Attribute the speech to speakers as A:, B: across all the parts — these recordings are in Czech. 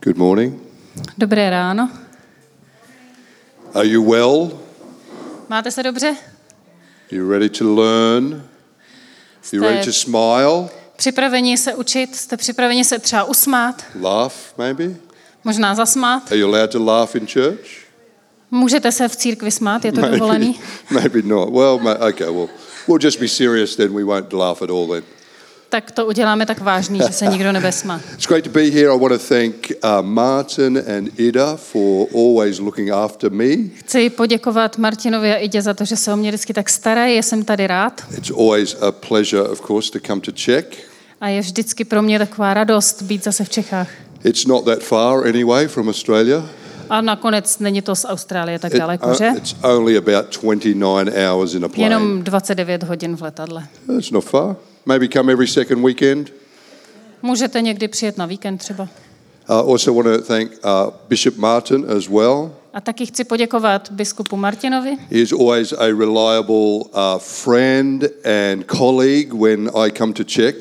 A: Good morning.
B: Dobré ráno.
A: Are you well?
B: Máte se dobře?
A: You ready to learn? You ready to
B: Jste
A: smile?
B: připraveni se učit? Jste připraveni se třeba usmát?
A: Laugh, maybe?
B: Možná zasmát?
A: Are you allowed to laugh in church?
B: Můžete se v církvi smát, je to dovolený?
A: maybe not. Well, okay, well, we'll just be serious then. We won't laugh at all then.
B: Tak to uděláme tak vážný, že se nikdo nebude smát.
A: It's great to be here. I want to thank uh, Martin and Ida for always looking after me.
B: Chci poděkovat Martinovi a Idě za to, že se o mě vždycky tak starají, jsem tady rád.
A: It's always a pleasure, of course, to come to Czech.
B: A je vždycky pro mě taková radost být zase v Čechách.
A: It's not that far anyway from Australia.
B: A nakonec není to z Austrálie tak daleko,
A: uh,
B: že?
A: it's only about 29 hours in a plane.
B: Jenom 29 hodin v letadle.
A: It's not far. Maybe come every second weekend.
B: Můžete někdy přijet na víkend třeba.
A: Uh, also want to thank uh, Bishop Martin as well.
B: A taky chci poděkovat biskupu Martinovi.
A: He is always a reliable uh, friend and colleague when I come to Czech.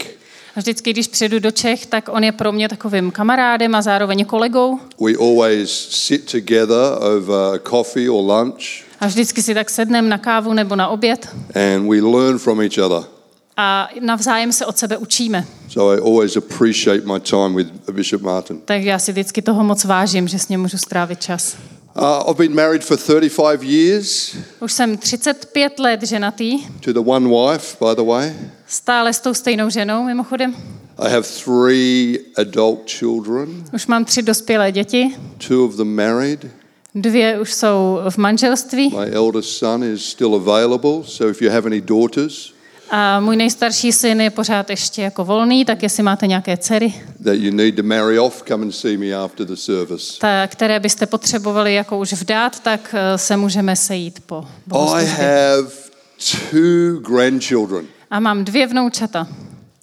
B: A vždycky, když přijedu do Čech, tak on je pro mě takovým kamarádem a zároveň kolegou.
A: We always sit together over coffee or lunch
B: A vždycky si tak sedneme na kávu nebo na oběd
A: and we learn from each other.
B: A navzájem se od sebe učíme.
A: So I always appreciate my time with Bishop Martin.
B: Tak já si vždycky toho moc vážím, že s ním můžu strávit čas.
A: Uh, I've been married for 35 years
B: Už jsem 35 let ženatý,
A: to the one wife, by the way.
B: stále s tou stejnou ženou mimochodem.
A: I have three adult children,
B: Už mám tři dospělé děti,
A: two of them married.
B: dvě už jsou v manželství
A: My eldest son is still available, so if you have any daughters
B: a můj nejstarší syn je pořád ještě jako volný, tak jestli máte nějaké dcery,
A: that you need to marry off, come and see me after the service.
B: ta, které byste potřebovali jako už vdát, tak eh, se můžeme sejít po
A: I
B: bohoslužbě.
A: have two grandchildren.
B: A mám dvě vnoučata.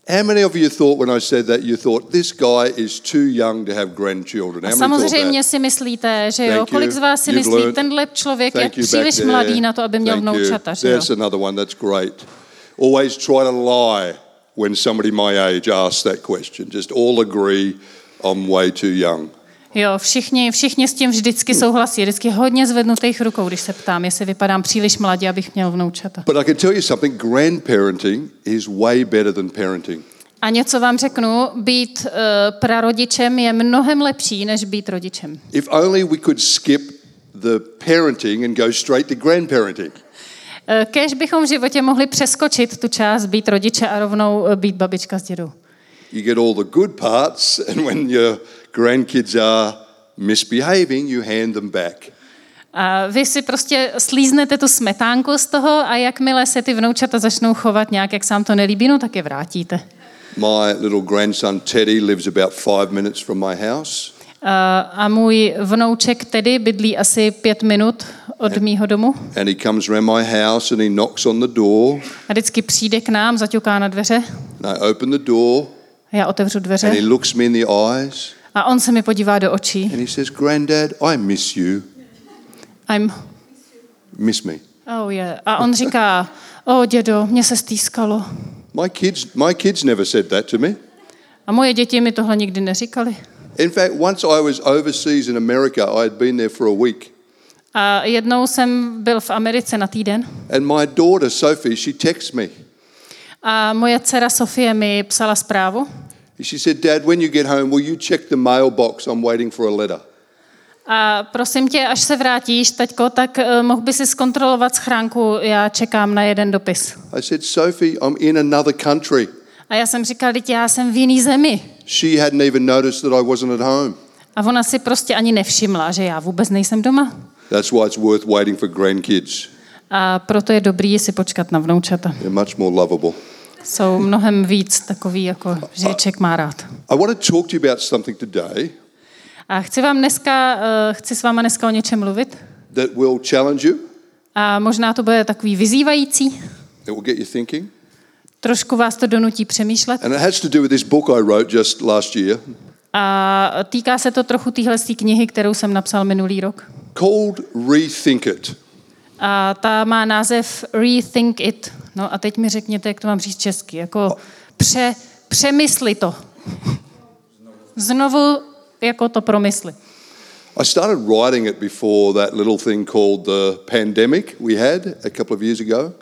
A: How many of you thought when I said that you thought this guy is too young to have grandchildren?
B: A
A: How many thought
B: samozřejmě si myslíte, že jo,
A: Thank
B: kolik
A: you.
B: z vás si
A: You've
B: myslí,
A: learned.
B: tenhle člověk je
A: Thank you back
B: příliš
A: there.
B: mladý na to, aby měl
A: Thank you.
B: vnoučata, že jo?
A: There's another one that's great. Always try to lie when somebody my age asks that question. Just all agree I'm way too young.
B: Jo, všichni, všichni s tím vždycky souhlasí, vždycky hodně zvednutých rukou, když se ptám, jestli vypadám příliš mladě, abych měl vnoučata.
A: But I can tell you something grandparenting is way better than parenting.
B: A něco vám řeknu, být uh, prarodičem je mnohem lepší, než být rodičem.
A: If only we could skip the parenting and go straight to grandparenting.
B: Uh, Kež bychom v životě mohli přeskočit tu část být rodiče a rovnou eh, být babička s dědou.
A: You get all the good parts, and when your grandkids are misbehaving, you hand them back.
B: A vy si prostě slíznete tu smetánku z toho a jakmile se ty vnoučata začnou chovat nějak, jak se vám to nelíbí, no tak je vrátíte.
A: My little grandson Teddy lives about five minutes from my house.
B: A, a můj vnouček tedy bydlí asi pět minut od mýho domu
A: And he comes around my house and he knocks on the door.
B: a vždycky přijde k nám, zaťuká na dveře,
A: And I open the door
B: já otevřu
A: and he
B: dveře
A: looks me in the eyes
B: a on se mi podívá do očí.
A: and he says, Granddad, I miss you.
B: I'm,
A: Miss me.
B: oh yeah. A on říká, o oh, dědo, mě se stýskalo.
A: My kids, my kids never said that to me.
B: A moje děti mi tohle nikdy neříkali.
A: In fact, once I was overseas in America, I had been there for a week.
B: A jednou jsem byl v Americe na týden
A: And my daughter, Sophie, she texts me.
B: a moje dcera Sofie mi psala zprávu
A: She said, Dad, when you get home, will you check the mailbox? I'm waiting for a letter.
B: A prosím tě, až se vrátíš, teďko, tak uh, mohl by si zkontrolovat schránku, já čekám na jeden dopis.
A: I said, Sophie, I'm in another country.
B: A já jsem říkal, teď já jsem v jiný zemi.
A: She hadn't even noticed that I wasn't at home.
B: A ona si prostě ani nevšimla, že já vůbec nejsem doma.
A: That's why it's worth waiting for grandkids.
B: A proto je dobrý si počkat na vnoučata.
A: They're much more lovable.
B: Jsou mnohem víc takový, jako že člověk má rád.
A: I want to talk to you about something today
B: A chci vám dneska, uh, chci s váma dneska o něčem mluvit.
A: that will challenge you,
B: A možná to bude takový vyzývající.
A: it will get you thinking.
B: Trošku vás to donutí přemýšlet.
A: And it has to do with this book I wrote just last year
B: A týká se to trochu téhle knihy, kterou jsem napsal minulý rok.
A: called Rethink It.
B: A ta má název Rethink It. No a teď mi řekněte, jak to mám říct česky. Jako pře, přemysli to. Znovu jako to promysli.
A: I started writing it before that little thing called the pandemic we had a couple of years ago.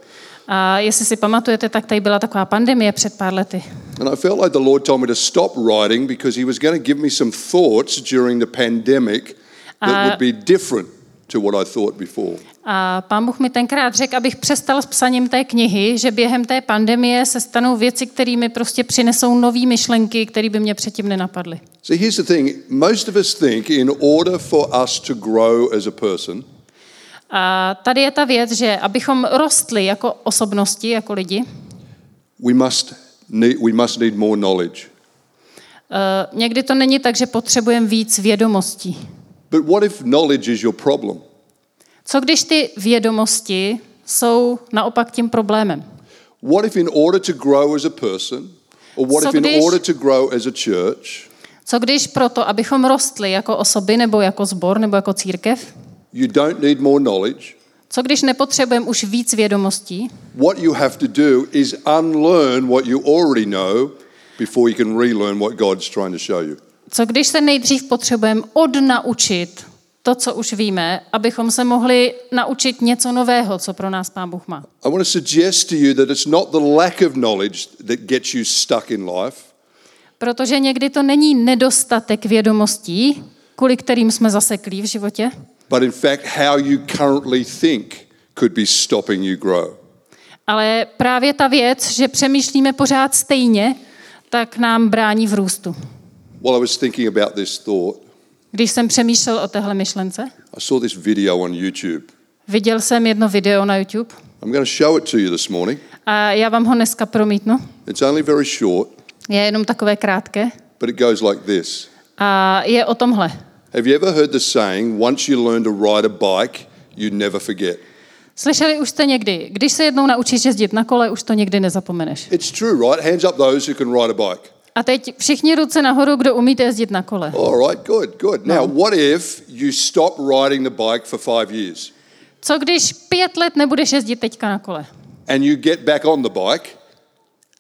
B: A jestli si pamatujete, tak tady byla taková pandemie před pár lety.
A: And I felt like the Lord told me to stop writing because He was going to give me some thoughts during the pandemic that would be different to what I thought before.
B: A pán Bůh mi tenkrát řekl, abych přestal s psaním té knihy, že během té pandemie se stanou věci, které mi prostě přinesou nové myšlenky, které by mě předtím nenapadly.
A: So here's the thing most of us think in order for us to grow as a person,
B: A tady je ta věc, že abychom rostli jako osobnosti, jako lidi,
A: we must need, we must need more knowledge.
B: eh, někdy to není tak, že potřebujeme víc vědomostí.
A: But what if knowledge is your problem?
B: Co když ty vědomosti jsou naopak tím problémem?
A: What if in order to grow as a person, or what
B: Co
A: if in
B: když-
A: order to grow as a church,
B: Co když proto, abychom rostli jako osoby, nebo jako zbor, nebo jako církev,
A: you don't need more knowledge?
B: co když nepotřebujeme už víc vědomostí,
A: What you have to do is unlearn what you already know before you can relearn what God's trying to show you.
B: co když se nejdřív potřebujeme odnaučit to, co už víme, abychom se mohli naučit něco nového, co pro nás Pán Bůh má.
A: I want to suggest to you that it's not the lack of knowledge that gets you stuck in life.
B: Protože někdy to není nedostatek vědomostí, kvůli kterým jsme zaseklí v životě,
A: but in fact, how you currently think could be stopping you grow.
B: ale právě ta věc, že přemýšlíme pořád stejně, tak nám brání v růstu.
A: While I was thinking about this thought,
B: Když jsem přemýšlel o téhle myšlence,
A: I saw this video on YouTube.
B: viděl jsem jedno video na YouTube
A: I'm going to show it to you this morning.
B: a já vám ho dneska promítnu.
A: It's only very short,
B: Je jenom takové krátké
A: but it goes like this.
B: a je o tomhle.
A: Have you ever heard the saying, once you learn to ride a bike, you never forget?
B: Slyšeli už jste někdy, když se jednou naučíš jezdit na kole, už to nikdy nezapomeneš.
A: It's true, right? Hands up those who can ride a bike.
B: A teď všichni ruce nahoru, kdo umíte jezdit na kole.
A: All right, good, good. Now, what if you stop riding the bike for five years
B: Co když pět let nebudeš jezdit teďka na kole?
A: and you get back on the bike?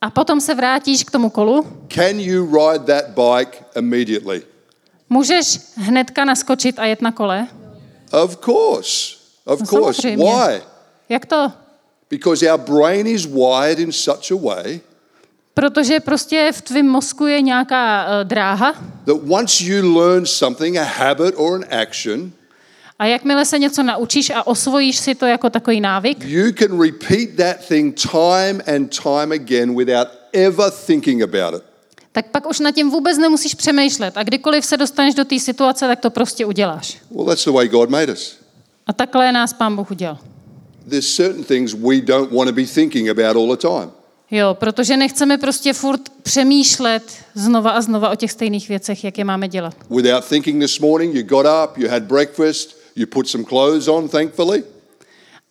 B: A potom se vrátíš k tomu kolu,
A: Can you ride that bike immediately?
B: Můžeš hnedka naskočit a jet na kole?
A: Of course, of
B: No,
A: course.
B: samozřejmě.
A: Why?
B: Jak to?
A: Because our brain is wired in such a way
B: Protože prostě v tvém mozku je nějaká uh, dráha
A: that once you learn something, a habit or an action,
B: a jakmile se něco naučíš a osvojíš si to jako takový návyk,
A: you can repeat that thing time and time again without ever thinking about it.
B: Tak pak už nad tím vůbec nemusíš přemýšlet. A kdykoliv se dostaneš do té situace, tak to prostě uděláš.
A: Well, that's the way God made us.
B: A takhle nás Pán Bůh udělal.
A: There's certain things we don't want to be thinking about all the time.
B: Jo, protože nechceme prostě furt přemýšlet znova a znova o těch stejných věcech, jak je máme dělat.
A: Without thinking this morning, you got up, you had breakfast, you put some clothes on, thankfully.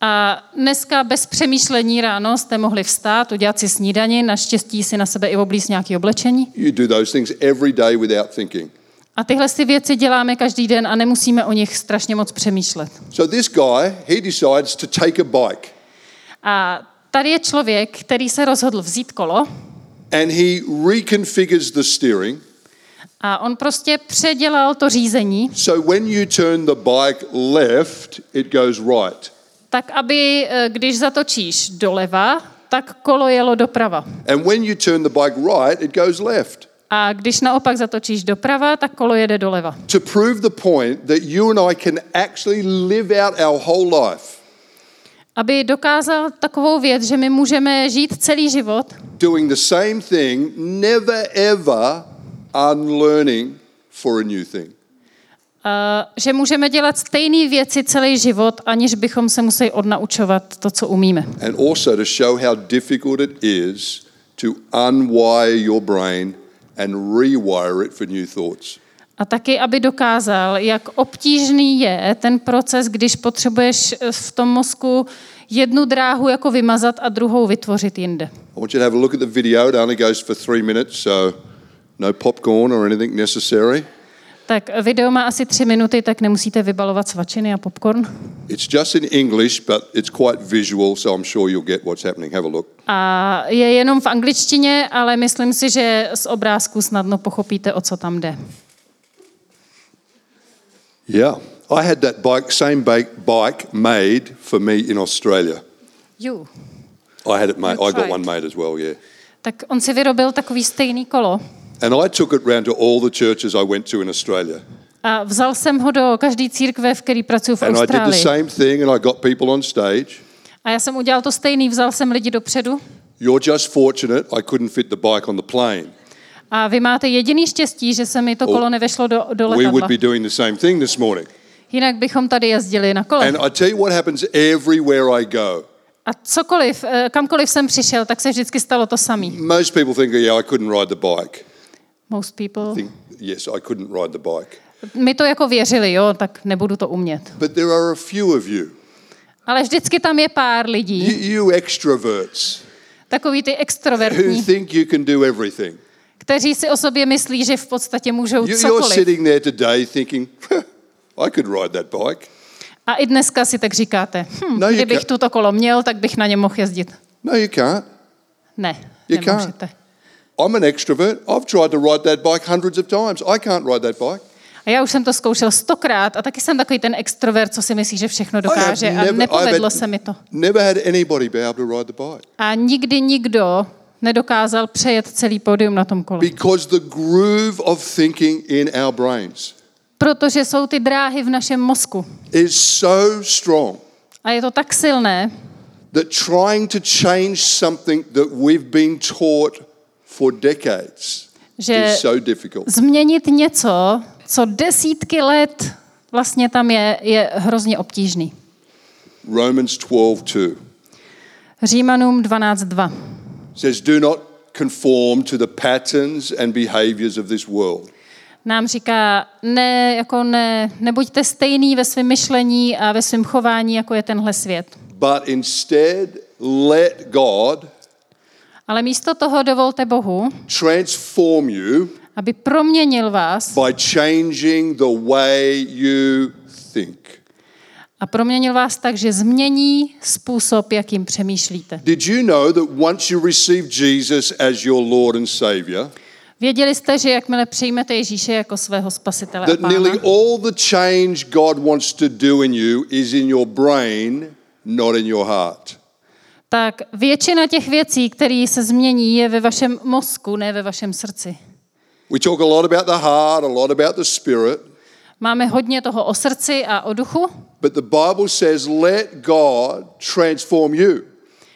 B: A dneska bez přemýšlení ráno jste mohli vstát, udělat si snídani, naštěstí si na sebe i oblíz nějaké oblečení.
A: You do those things every day without thinking.
B: A tyhle si věci děláme každý den a nemusíme o nich strašně moc přemýšlet.
A: So this guy, he decides to take a bike
B: A tady je člověk, který se rozhodl vzít kolo
A: and he reconfigures the steering.
B: a on prostě předělal to řízení
A: So when you turn the bike left, it goes right.
B: Tak, aby eh, když zatočíš doleva, tak kolo jelo doprava.
A: And when you turn the bike right, it goes left.
B: A když naopak zatočíš doprava, tak kolo jede doleva.
A: To prove the point that you and I can actually live out our whole life
B: Aby dokázal takovou věc, že my můžeme žít celý život
A: doing the same thing, never ever unlearning for a new thing.
B: A že můžeme dělat stejné věci celý život, aniž bychom se museli odnaučovat to, co umíme.
A: And also to show how difficult it is to unwire your brain and rewire it for new thoughts.
B: A taky, aby dokázal, jak obtížný je ten proces, když potřebuješ v tom mozku jednu dráhu jako vymazat a druhou vytvořit jinde.
A: I want you to have a look at the video. It only goes for three minutes, so no popcorn or anything necessary.
B: Tak video má asi tři minuty, tak nemusíte vybalovat svačiny a popcorn.
A: It's just in English, but it's quite visual, so I'm sure you'll get what's happening. Have a look.
B: A je jenom v angličtině, ale myslím si, že z obrázku snadno pochopíte, o co tam jde.
A: Yeah. I had that bike, same bike, bike made for me in Australia.
B: You.
A: I had it made.
B: You
A: I got one made as well. Yeah.
B: Tak on si vyrobil takový stejný kolo
A: And I took it round to all the churches I went to in Australia.
B: a vzal jsem ho do každé církve, v který pracuji v
A: And I did the
B: Austrálii.
A: same thing and I got people on stage.
B: A já jsem udělal to stejný, vzal jsem lidi dopředu
A: You're just fortunate I couldn't fit the bike on the plane.
B: a vy máte jediný štěstí, že se mi to kolo nevešlo do, do
A: We would
B: letadla.
A: be doing the same thing this morning.
B: Jinak bychom tady jezdili na kole.
A: And I tell you what happens everywhere I go.
B: A cokoliv, eh, kamkoliv jsem přišel, tak se vždycky stalo to samý.
A: Most people think, yeah, I couldn't ride the bike.
B: Most people.
A: Think, yes, I couldn't ride the bike.
B: My to jako věřili, jo, tak nebudu to umět.
A: But there are a few of you,
B: Ale vždycky tam je pár
A: you,
B: lidí,
A: you extroverts,
B: takový ty
A: who
B: extrovertní,
A: think you can do everything.
B: kteří si o sobě myslí, že v podstatě můžou
A: You, you're
B: cokoliv.
A: sitting there today thinking, I could ride that bike.
B: A i dneska si tak říkáte, hm,
A: No, you
B: kdybych tuto kolo měl, tak bych na něm mohl jezdit.
A: No, you can't.
B: Ne,
A: You
B: nemůžete.
A: I'm an extrovert. I've tried to ride that bike hundreds of times. I can't ride that bike.
B: A já už jsem to zkoušel stokrát a taky jsem takový ten extrovert, co si myslí, že všechno dokáže a nepovedlo
A: had-
B: se mi to.
A: Never had anybody be able to ride the bike.
B: A nikdy nikdo nedokázal přejet celý pódium na tom kole.
A: Because the groove of thinking in our brains
B: Protože jsou ty dráhy v našem mozku.
A: is so strong
B: A je to tak silné,
A: that trying to change something that we've been taught for decades
B: že
A: is so difficult.
B: změnit něco, co desítky let vlastně tam je, je hrozně obtížný.
A: Romans 12:2
B: Římanům 12.2.
A: says, Do not conform to the patterns and behaviors of this world,
B: Nám říká, ne, jako ne, nebuďte stejný ve svém myšlení a ve svém chování, jako je tenhle svět.
A: but instead let God
B: Ale místo toho dovolte Bohu,
A: transform you
B: aby proměnil vás
A: by changing the way you think.
B: a proměnil vás tak, že změní způsob, jakým přemýšlíte.
A: Did you know that once you receive Jesus as your Lord and Savior,
B: Věděli jste, že jakmile přijmete Ježíše jako svého spasitele a pána,
A: nearly all the change God wants to do in you is in your brain, not in your heart?
B: Tak většina těch věcí, které se změní, je ve vašem mozku, ne ve vašem srdci.
A: We talk a lot about the heart, a lot about the spirit,
B: Máme hodně toho o srdci a o duchu,
A: but the Bible says let God transform you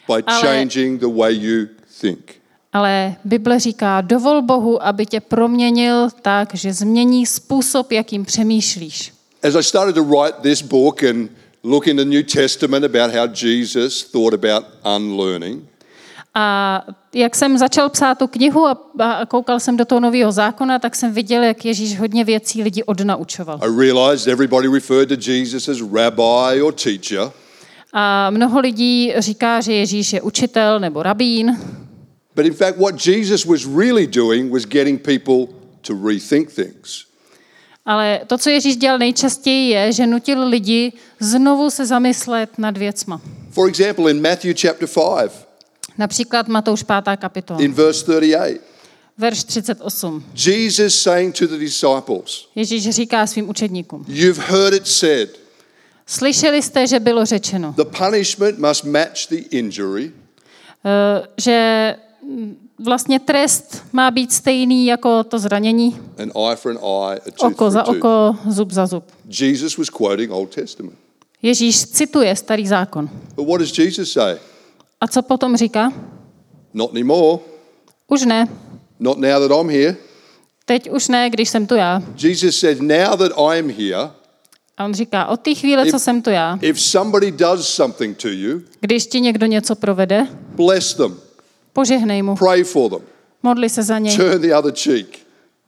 A: by
B: Ale-
A: changing the way you think.
B: ale Bible říká, dovol Bohu, aby tě proměnil tak, že změní způsob, jakým přemýšlíš.
A: As I started to write this book and look in the New Testament about how Jesus thought about unlearning,
B: A jak jsem začal psát tu knihu a, a koukal jsem do toho nového zákona, tak jsem viděl, jak Ježíš hodně věcí lidi odnaučoval.
A: I realized everybody referred to Jesus as rabbi or teacher.
B: A mnoho lidí říká, že Ježíš je učitel nebo rabín,
A: But in fact, what Jesus was really doing was getting people to rethink things.
B: Ale to, co Ježíš dělal nejčastěji, je, že nutil lidi znovu se zamyslet nad věcma.
A: For example, in Matthew chapter 5,
B: Například Matouš 5. kapitola,
A: in verse 38,
B: verš 38.
A: Jesus saying to the disciples,
B: Ježíš říká svým učedníkům,
A: You've heard it said,
B: slyšeli jste, že bylo řečeno,
A: the punishment must match the injury,
B: eh, že vlastně trest má být stejný jako to zranění,
A: an eye for an eye, a tooth
B: oko za oko, zub za zub.
A: Jesus was quoting Old Testament.
B: Ježíš cituje starý zákon.
A: But what does Jesus say?
B: A co potom říká?
A: Not anymore.
B: Už ne.
A: Not now that I'm here.
B: Teď už ne, když jsem tu já.
A: Jesus said, Now that I'm here,
B: A on říká, od té chvíle, co jsem tu já,
A: if somebody does something to you,
B: když ti někdo něco provede,
A: bless them,
B: požehnej mu,
A: pray for them,
B: modli se za něj,
A: turn the other cheek.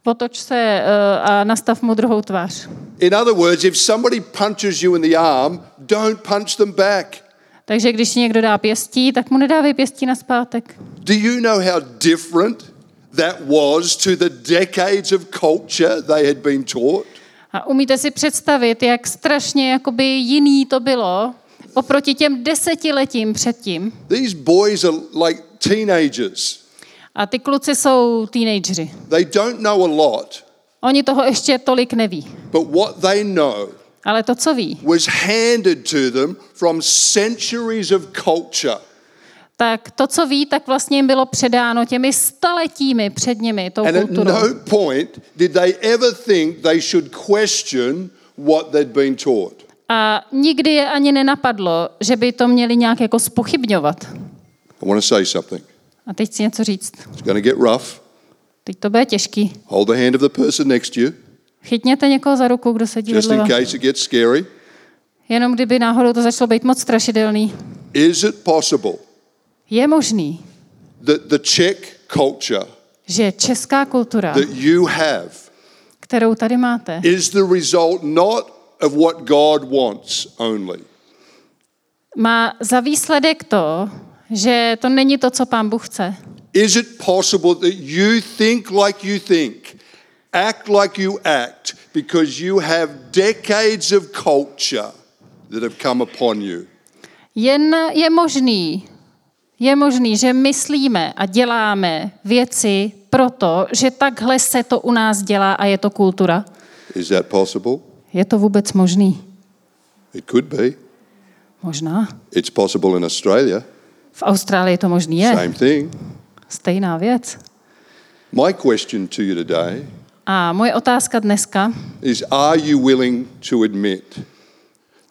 B: otoč se eh, a nastav mu druhou tvář.
A: In other words, if somebody punches you in the arm, don't punch them back.
B: Takže když ti někdo dá pěstí, tak mu nedávej pěstí na zpátek.
A: Do you know how different that was to the decades of culture they had been taught?
B: A umíte si představit, jak strašně jakoby jiný to bylo oproti těm desetiletím předtím.
A: These boys are like teenagers.
B: A ty kluci jsou teenageři.
A: They don't know a lot,
B: Oni toho ještě tolik neví.
A: But what they know
B: Ale to, co ví,
A: was handed to them from centuries of culture.
B: tak to, co ví, tak vlastně jim bylo předáno těmi staletími před nimi, tou
A: And at
B: kulturou.
A: no point did they ever think they should question what they'd been taught.
B: A nikdy je ani nenapadlo, že by to měli nějak jako spochybňovat.
A: I want to say something.
B: A teď chci něco říct.
A: It's going to get rough.
B: Teď to bude těžký.
A: Hold the hand of the person next to you,
B: Chytněte někoho za ruku, kdo sedí
A: just
B: vedle
A: in case it gets scary.
B: Jenom kdyby náhodou to začalo být moc strašidelný.
A: Is it possible
B: Je možný,
A: that the Czech culture
B: že česká kultura,
A: that you have
B: kterou tady máte,
A: is the result not of what God wants only,
B: má za výsledek to, že to není to, co pán Bůh chce.
A: Is it possible that you think like you think, act like you act, because you have decades of culture that have come upon you?
B: Jen je možný, je možný, že myslíme a děláme věci proto, že takhle se to u nás dělá a je to kultura.
A: Is that possible?
B: Je to vůbec možný?
A: It could be.
B: Možná.
A: It's possible in Australia.
B: V Austrálii to možný je.
A: Same thing.
B: Stejná věc.
A: My question to you today
B: A moje otázka dneska,
A: is Are you willing to admit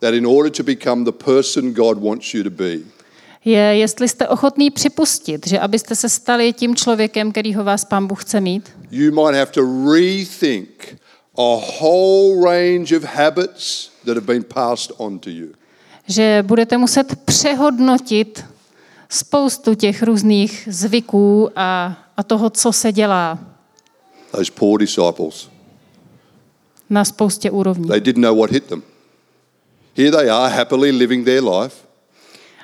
A: that in order to become the person God wants you to be,
B: je, jestli jste ochotný připustit, že abyste se stali tím člověkem, kterýho vás pán Bůh chce mít,
A: you might have to rethink a whole range of habits that have been passed on to you?
B: že budete muset přehodnotit spoustu těch různých zvyků a, a toho, co se dělá
A: Those poor disciples.
B: na spoustě úrovní.
A: They didn't know what hit them. Here they are, happily living their life,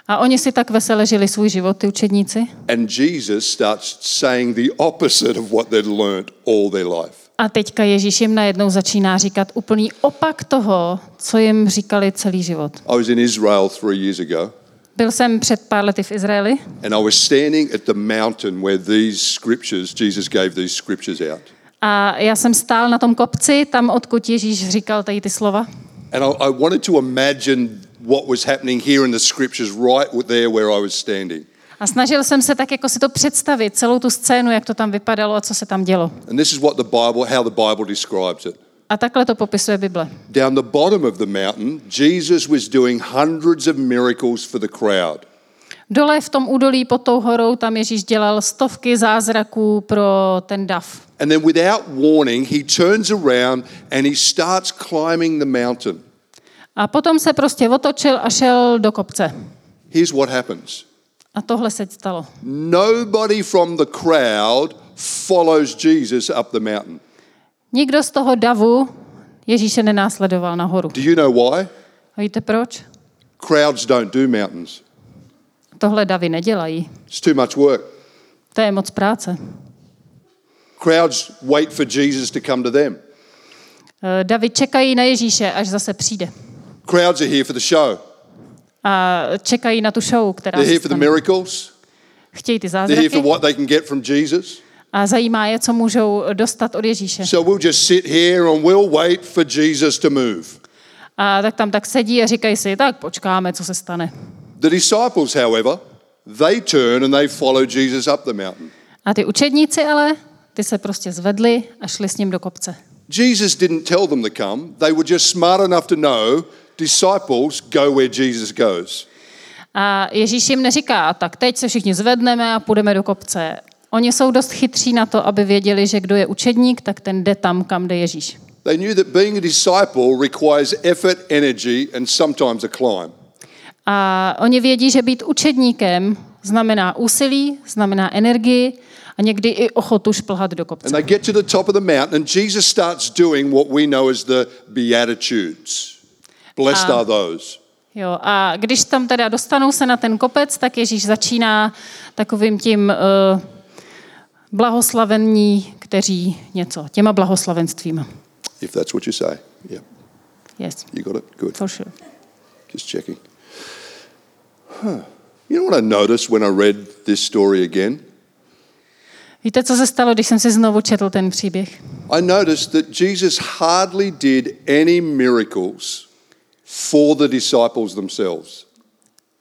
B: A oni si tak vesele žili svůj život, ty učedníci.
A: and Jesus starts saying the opposite of what they'd learned all their life.
B: A teďka Ježíš jim najednou začíná říkat úplný opak toho, co jim říkali celý život.
A: I was in Israel three years ago,
B: Byl jsem před pár lety v Izraeli
A: and I was standing at the mountain where these scriptures, Jesus gave these scriptures out.
B: a já jsem stál na tom kopci, tam odkud Ježíš říkal tady ty slova.
A: And I, I wanted to imagine what was happening here in the scriptures right there where I was standing.
B: A snažil jsem se tak jako si to představit, celou tu scénu, jak to tam vypadalo a co se tam dělo.
A: And this is what the Bible, how the Bible describes it.
B: A takhle to popisuje Bible.
A: Down the bottom of the mountain, Jesus was doing hundreds of miracles for the crowd.
B: Dole v tom údolí pod tou horou tam Ježíš dělal stovky zázraků pro ten dav.
A: And then, without warning, he turns around and he starts climbing the mountain.
B: A potom se prostě otočil a šel do kopce.
A: Here's what happens
B: A tohle se stalo.
A: nobody from the crowd follows Jesus up the mountain.
B: Nikdo z toho davu Ježíše nenásledoval nahoru.
A: Do you know why?
B: A víte proč?
A: Crowds don't do mountains,
B: Tohle davy nedělají.
A: it's too much work.
B: To je moc práce.
A: Crowds wait for Jesus to come to them.
B: Eh, Davy čekají na Ježíše, až zase přijde.
A: Crowds are here for the show,
B: A čekají na tu show, která
A: they're here for the miracles,
B: Chtějí ty
A: they're here for
B: zázraky
A: what they can get from Jesus.
B: A zajímá je, co můžou dostat od Ježíše.
A: So we'll just sit here and we'll wait for Jesus to move.
B: A tak tam tak sedí a říkají si, tak počkáme, co se stane.
A: The disciples, however, they turn and they follow Jesus up the mountain.
B: A ty učedníci ale, ty se prostě zvedli a šli s ním do kopce.
A: Jesus didn't tell them to come. They were just smart enough to know disciples go where Jesus goes.
B: A Ježíš jim neříká, tak teď se všichni zvedneme a půjdeme do kopce. Oni jsou dost chytří na to, aby věděli, že kdo je učedník, tak ten jde tam, kam jde Ježíš.
A: They knew that being a disciple requires effort, energy, and sometimes a climb.
B: A oni vědí, že být učedníkem znamená úsilí, znamená energii a někdy i ochotu šplhat do
A: And
B: kopce.
A: they get to the top of the mountain, and Jesus starts doing what we know as the Beatitudes. Blessed
B: Ah.
A: are those.
B: Jo, a když tam teda dostanou se na ten kopec, tak Ježíš začíná takovým tím uh, blahoslavení, kteří něco, těma blahoslavenstvíma.
A: If that's what you say. Yeah,
B: Yes,
A: you got it? Good.
B: for sure.
A: Just checking. Huh. You know what I noticed when I read this story again?
B: Víte, co se stalo, když jsem si znovu četl ten příběh?
A: I noticed that Jesus hardly did any miracles for the disciples themselves.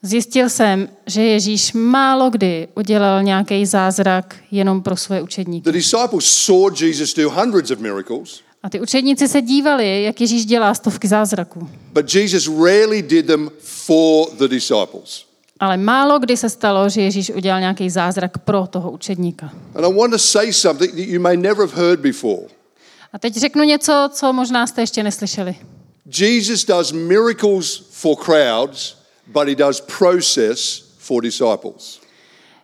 B: Zjistil jsem, že Ježíš málo kdy udělal nějaký zázrak jenom pro svoje učedníky.
A: The disciples saw Jesus do hundreds of miracles,
B: A ty učedníci se dívali, jak Ježíš dělá stovky zázraků.
A: but Jesus rarely did them for the disciples.
B: Ale málo kdy se stalo, že Ježíš udělal nějaký zázrak pro toho učedníka.
A: And I want to say something that you may never have heard before.
B: A teď řeknu něco, co možná jste ještě neslyšeli.
A: Jesus does miracles for crowds, but he does process for disciples.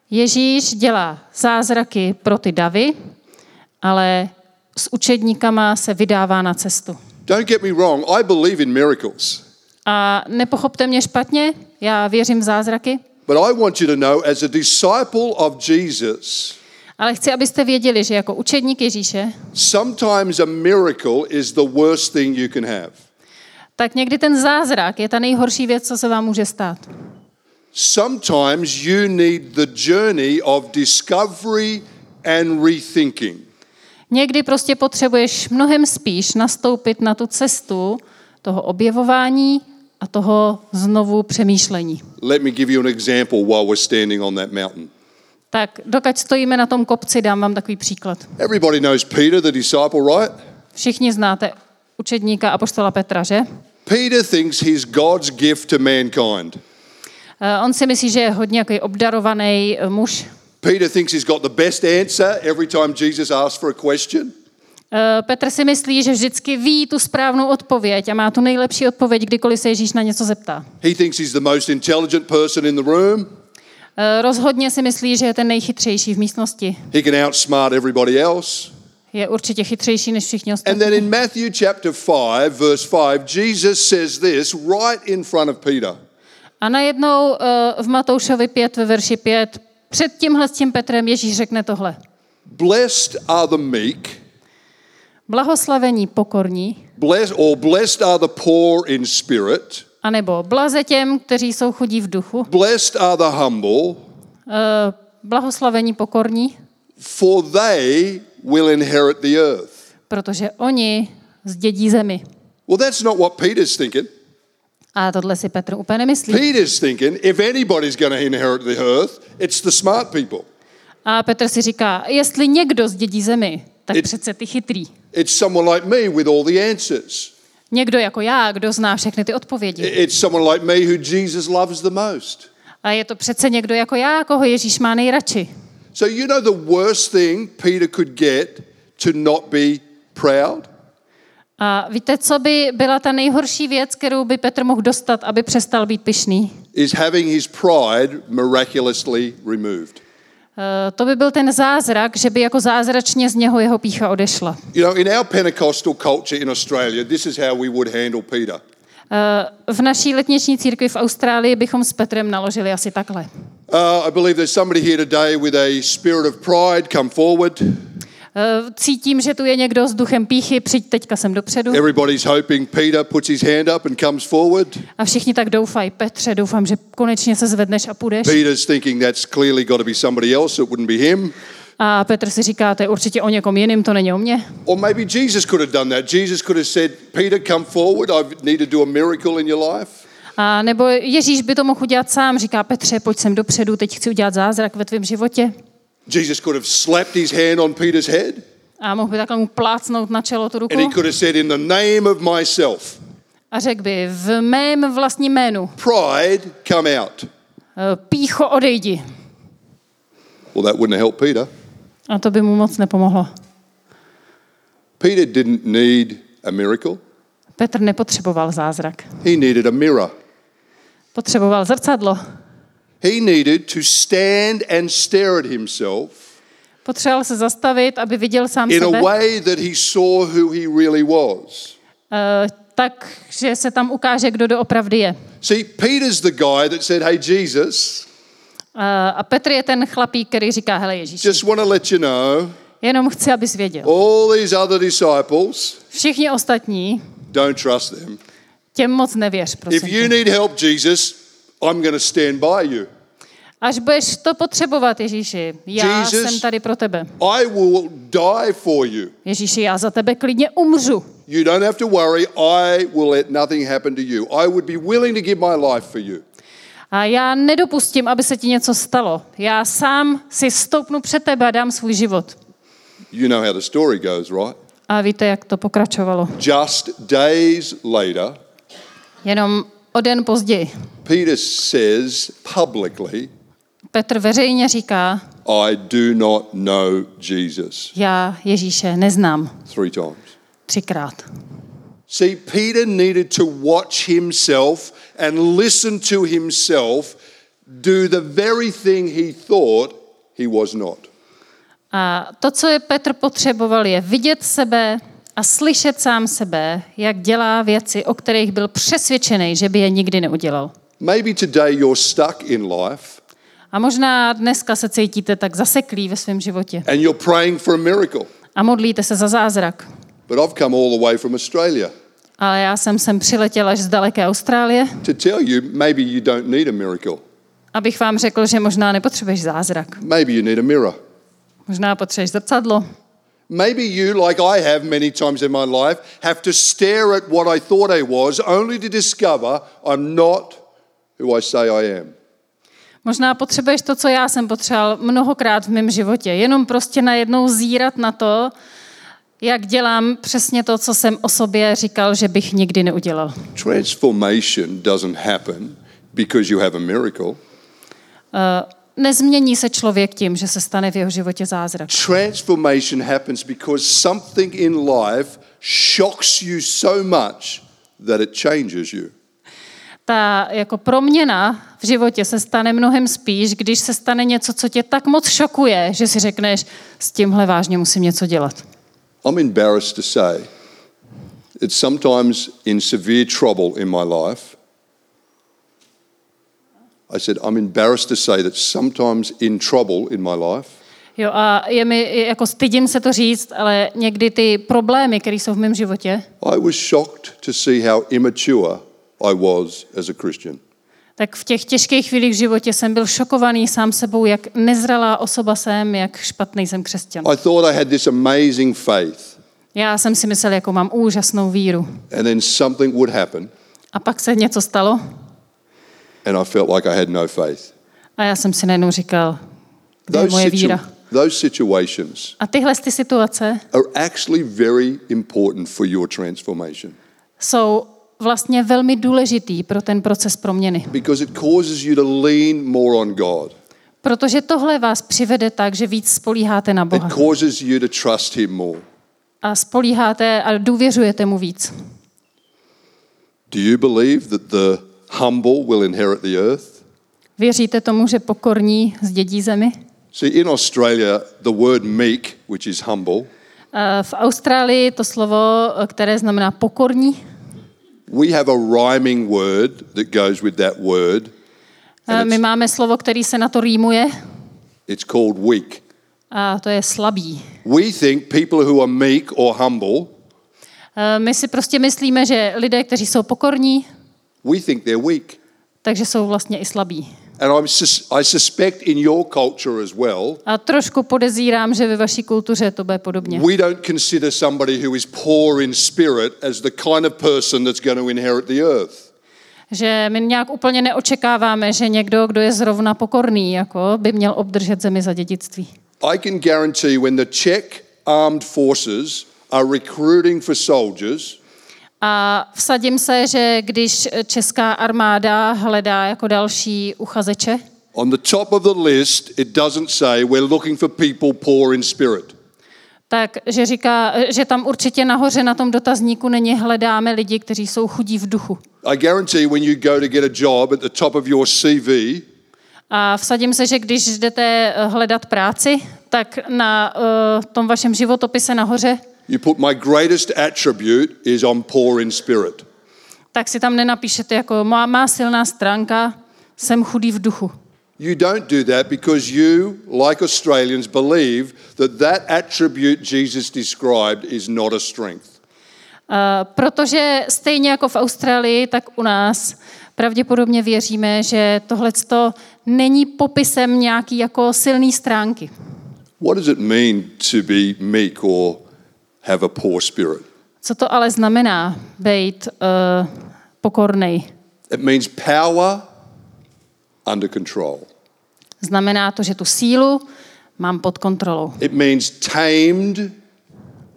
B: Ježíš dělá zázraky pro ty davy, ale s učedníkama se vydává na cestu.
A: Don't get me wrong, I believe in miracles.
B: A nepochopte mě špatně, já věřím v zázraky,
A: But I want you to know, as a disciple of Jesus,
B: ale chci, abyste věděli, že jako učedník Ježíše,
A: sometimes a miracle is the worst thing you can have.
B: Tak někdy ten zázrak je ta nejhorší věc, co se vám může stát.
A: Sometimes you need the journey of discovery and rethinking.
B: Někdy prostě potřebuješ mnohem spíš nastoupit na tu cestu toho objevování a toho znovu přemýšlení.
A: Let me give you an example while we're standing on that mountain.
B: Tak dokud stojíme na tom kopci, dám vám takový příklad.
A: Everybody knows Peter, the disciple, right?
B: Všichni znáte učedníka Apoštola Petra, že?
A: Peter thinks he's God's gift to mankind.
B: Eh, On si myslí, že je hodně jako obdarovaný eh, muž.
A: Peter thinks he's got the best answer every time Jesus asks for a question.
B: Eh, Petr si myslí, že vždycky ví tu správnou odpověď a má tu nejlepší odpověď, kdykoliv se Ježíš na něco zeptá.
A: He thinks he's the most intelligent person in the room.
B: Rozhodně si myslí, že je ten nejchytřejší v místnosti.
A: He can outsmart everybody else.
B: Je určitě chytřejší než všichni
A: And
B: ostatní.
A: then in Matthew chapter 5, verse 5, Jesus says this right in front of Peter.
B: A najednou eh, v Matoušovi 5 ve verši 5 před tímhle s tím Petrem Ježíš řekne tohle.
A: Blessed are the meek,
B: Blahoslavení pokorní,
A: blessed or blessed are the poor in spirit,
B: anebo blaze těm, kteří jsou chudí v duchu.
A: blessed are the humble,
B: Eh, Blahoslavení pokorní,
A: for they will inherit the earth.
B: protože oni zdědí zemi.
A: Well, that's not what Peter's thinking.
B: A tohle si Petr úplně nemyslí.
A: Peter's thinking if anybody's going to inherit the earth, it's the smart people.
B: A Petr si říká, jestli někdo zdědí zemi, tak
A: It-
B: přece ty chytrý.
A: It's someone like me with all the answers.
B: Někdo jako já, kdo zná všechny ty odpovědi.
A: It's someone like me who Jesus loves the most.
B: A je to přece někdo jako já, koho Ježíš má nejradši.
A: So, you know the worst thing Peter could get to not be proud?
B: A víte, co by byla ta nejhorší věc, kterou by Petr mohl dostat, aby přestal být pyšný?
A: Is having his pride miraculously removed.
B: Eh, To by byl ten zázrak, že by jako zázračně z něho jeho pícha odešla.
A: You know, in our Pentecostal culture in Australia, this is how we would handle Peter.
B: Eh, V naší letniční církvi v Austrálii bychom s Petrem naložili asi takhle.
A: Uh, I believe there's somebody here today with a spirit of pride. Come forward.
B: Eh, Cítím, že tu je někdo s duchem píchy, přijď teďka sem dopředu.
A: Everybody's hoping Peter puts his hand up and comes forward.
B: A všichni tak doufají, Petře, doufám, že konečně se zvedneš a půjdeš.
A: Peter's thinking that's clearly got to be somebody else. It wouldn't be him.
B: A Petr si říká, to je určitě o někom jiným, to není o mně.
A: Or maybe Jesus could have done that. Jesus could have said, Peter, come forward. I need to do a miracle in your life.
B: A nebo Ježíš by to mohl udělat sám, říká Petře, pojď sem dopředu, teď chci udělat zázrak ve tvém životě.
A: Jesus could have slapped his hand on Peter's head
B: A mohl by takhle mu plácnout na čelo tu ruku
A: and he could have said, In the name of myself,
B: a řekl by, v mém vlastním jménu,
A: pride, come out.
B: eh, pícho odejdi.
A: Well, that wouldn't helped Peter.
B: A to by mu moc nepomohlo.
A: Peter didn't need a miracle,
B: Petr nepotřeboval zázrak.
A: he needed a mirror.
B: Potřeboval zrcadlo.
A: He needed to stand and stare at himself
B: Potřeboval se zastavit, aby viděl sám
A: in a way that he saw who he really was.
B: eh, tak, že se tam ukáže, kdo doopravdy je.
A: See, Peter's the guy that said, Hey, Jesus,
B: Eh, A Petr je ten chlapík, který říká, hele Ježíši,
A: just want to let you know
B: jenom chci, abys věděl.
A: all these other disciples,
B: Všichni ostatní,
A: don't trust them.
B: Těm moc nevěř, prosím.
A: If you need help, Jesus, I'm going to stand by you.
B: Až budeš to potřebovat, Ježíši, já
A: Jesus.
B: jsem tady pro tebe.
A: I will die for you.
B: Ježíši, já za tebe klidně umřu.
A: You don't have to worry. I will let nothing happen to you. I would be willing to give my life for you.
B: A já nedopustím, aby se ti něco stalo. Já sám si stoupnu před tebe a dám svůj život.
A: You know how the story goes, right?
B: A víte, jak to pokračovalo.
A: Just days later,
B: Jenom o den později.
A: Peter says publicly,
B: Petr veřejně říká,
A: I do not know Jesus.
B: já Ježíše neznám.
A: Three times.
B: Třikrát.
A: See, Peter needed to watch himself and listen to himself do the very thing he thought he was not.
B: A to, co je Petr potřeboval, je vidět sebe a slyšet sám sebe, jak dělá věci, o kterých byl přesvědčený, že by je nikdy neudělal.
A: Maybe today you're stuck in life
B: A možná dneska se cítíte tak zaseklí ve svém životě
A: and you're praying for a miracle.
B: a modlíte se za zázrak.
A: But I've come all the way from Australia
B: Ale já jsem sem přiletěla až z daleké Austrálie,
A: to tell you maybe you don't need a miracle.
B: abych vám řekl, že možná nepotřebuješ zázrak.
A: Maybe you need a mirror.
B: Možná potřebuješ zrcadlo.
A: Maybe you, like I have many times in my life, have to stare at what I thought I was only to discover I'm not who I say I am.
B: Možná potřebuješ to, co já jsem potřeboval mnohokrát v mém životě. Jenom prostě najednou zírat na to, jak dělám přesně to, co jsem o sobě říkal, že bych nikdy neudělal.
A: Transformation doesn't happen because you have a miracle.
B: Uh, nezmění se člověk tím, že se stane v jeho životě zázrak.
A: Transformation happens because something in life shocks you so much that it changes you.
B: Ta jako proměna v životě se stane mnohem spíš, když se stane něco, co tě tak moc šokuje, že si řekneš, s tímhle vážně musím něco dělat.
A: I'm embarrassed to say that sometimes in severe trouble in my life, I said, I'm embarrassed to say that sometimes in trouble in my life,
B: Jo, a je mi, jako stydím se to říct, ale někdy ty problémy, které jsou v mém životě,
A: I was shocked to see how immature I was as a Christian.
B: tak v těch těžkých chvílích v životě jsem byl šokovaný sám sebou, jak nezralá osoba jsem, jak špatný jsem křesťan.
A: I thought I had this amazing faith,
B: Já jsem si myslel, jako mám úžasnou víru.
A: and then something would happen,
B: A pak se něco stalo
A: and I felt like I had no faith.
B: a já jsem si najednou říkal, kde je moje víra.
A: those situations
B: A tyhle ty situace
A: are actually very important for your transformation
B: jsou vlastně velmi důležitý pro ten proces proměny.
A: because it causes you to lean more on God.
B: Protože tohle vás přivede tak, že víc spolíháte na
A: It
B: Boha.
A: causes you to trust Him more.
B: A spolíháte a důvěřujete mu víc.
A: Do you believe that the humble will inherit the earth?
B: Věříte tomu, že pokorní zdědí zemi?
A: See, in Australia, the word meek, which is humble,
B: A V Austrálii to slovo, které znamená pokorní,
A: we have a rhyming word that goes with that word. And
B: my
A: it's,
B: máme slovo, který se na to rýmuje,
A: it's called weak.
B: a to je slabý.
A: We think people who are meek or humble,
B: My si prostě myslíme, že lidé, kteří jsou pokorní,
A: we think they're weak.
B: takže jsou vlastně i slabí.
A: And I'm I suspect in your culture as well,
B: A trošku podezírám, že ve vaší kultuře to bude podobně.
A: we don't consider somebody who is poor in spirit as the kind of person that's going to inherit the earth.
B: Že my nějak úplně neočekáváme, že někdo, kdo je zrovna pokorný, jako by měl obdržet zemi za dědictví.
A: I can guarantee when the Czech armed forces are recruiting for soldiers,
B: A vsadím se, že když česká armáda hledá jako další uchazeče,
A: on the top of the list, it doesn't say we're looking for people poor in spirit.
B: tak že říká, že tam určitě nahoře na tom dotazníku není hledáme lidi, kteří jsou chudí v duchu.
A: I guarantee when you go to get a job at the top of your CV,
B: A vsadím se, že když jdete eh, hledat práci, tak na uh, tom vašem životopise nahoře,
A: you put my greatest attribute is I'm poor in spirit.
B: tak si tam nenapíšete jako má, má silná stránka, jsem chudý v duchu.
A: You don't do that because you, like Australians, believe that that attribute Jesus described is not a strength.
B: protože stejně jako v Austrálii, tak u nás pravděpodobně věříme, že tohle není popisem nějaký jako silný stránky.
A: What does it mean to be meek or have a poor spirit?
B: Co to ale znamená být uh, pokornej?
A: It means power under control.
B: Znamená to, že tu sílu mám pod kontrolou.
A: It means tamed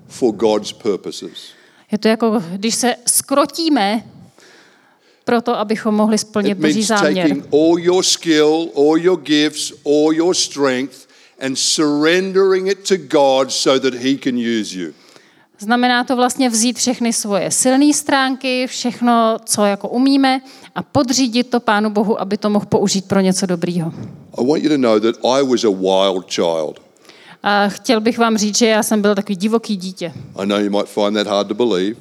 A: for God's purposes.
B: Je to jako, když se skrotíme proto, abychom mohli splnit
A: It
B: Boží záměr.
A: all your skill, all your gifts, all your strength and surrendering it to God so that he can use you.
B: Znamená to vlastně vzít všechny svoje silné stránky, všechno, co jako umíme a podřídit to Pánu Bohu, aby to mohl použít pro něco dobrýho.
A: I want you to know that I was a wild child.
B: A chtěl bych vám říct, že já jsem byl takový divoký dítě.
A: I know you might find that hard to believe,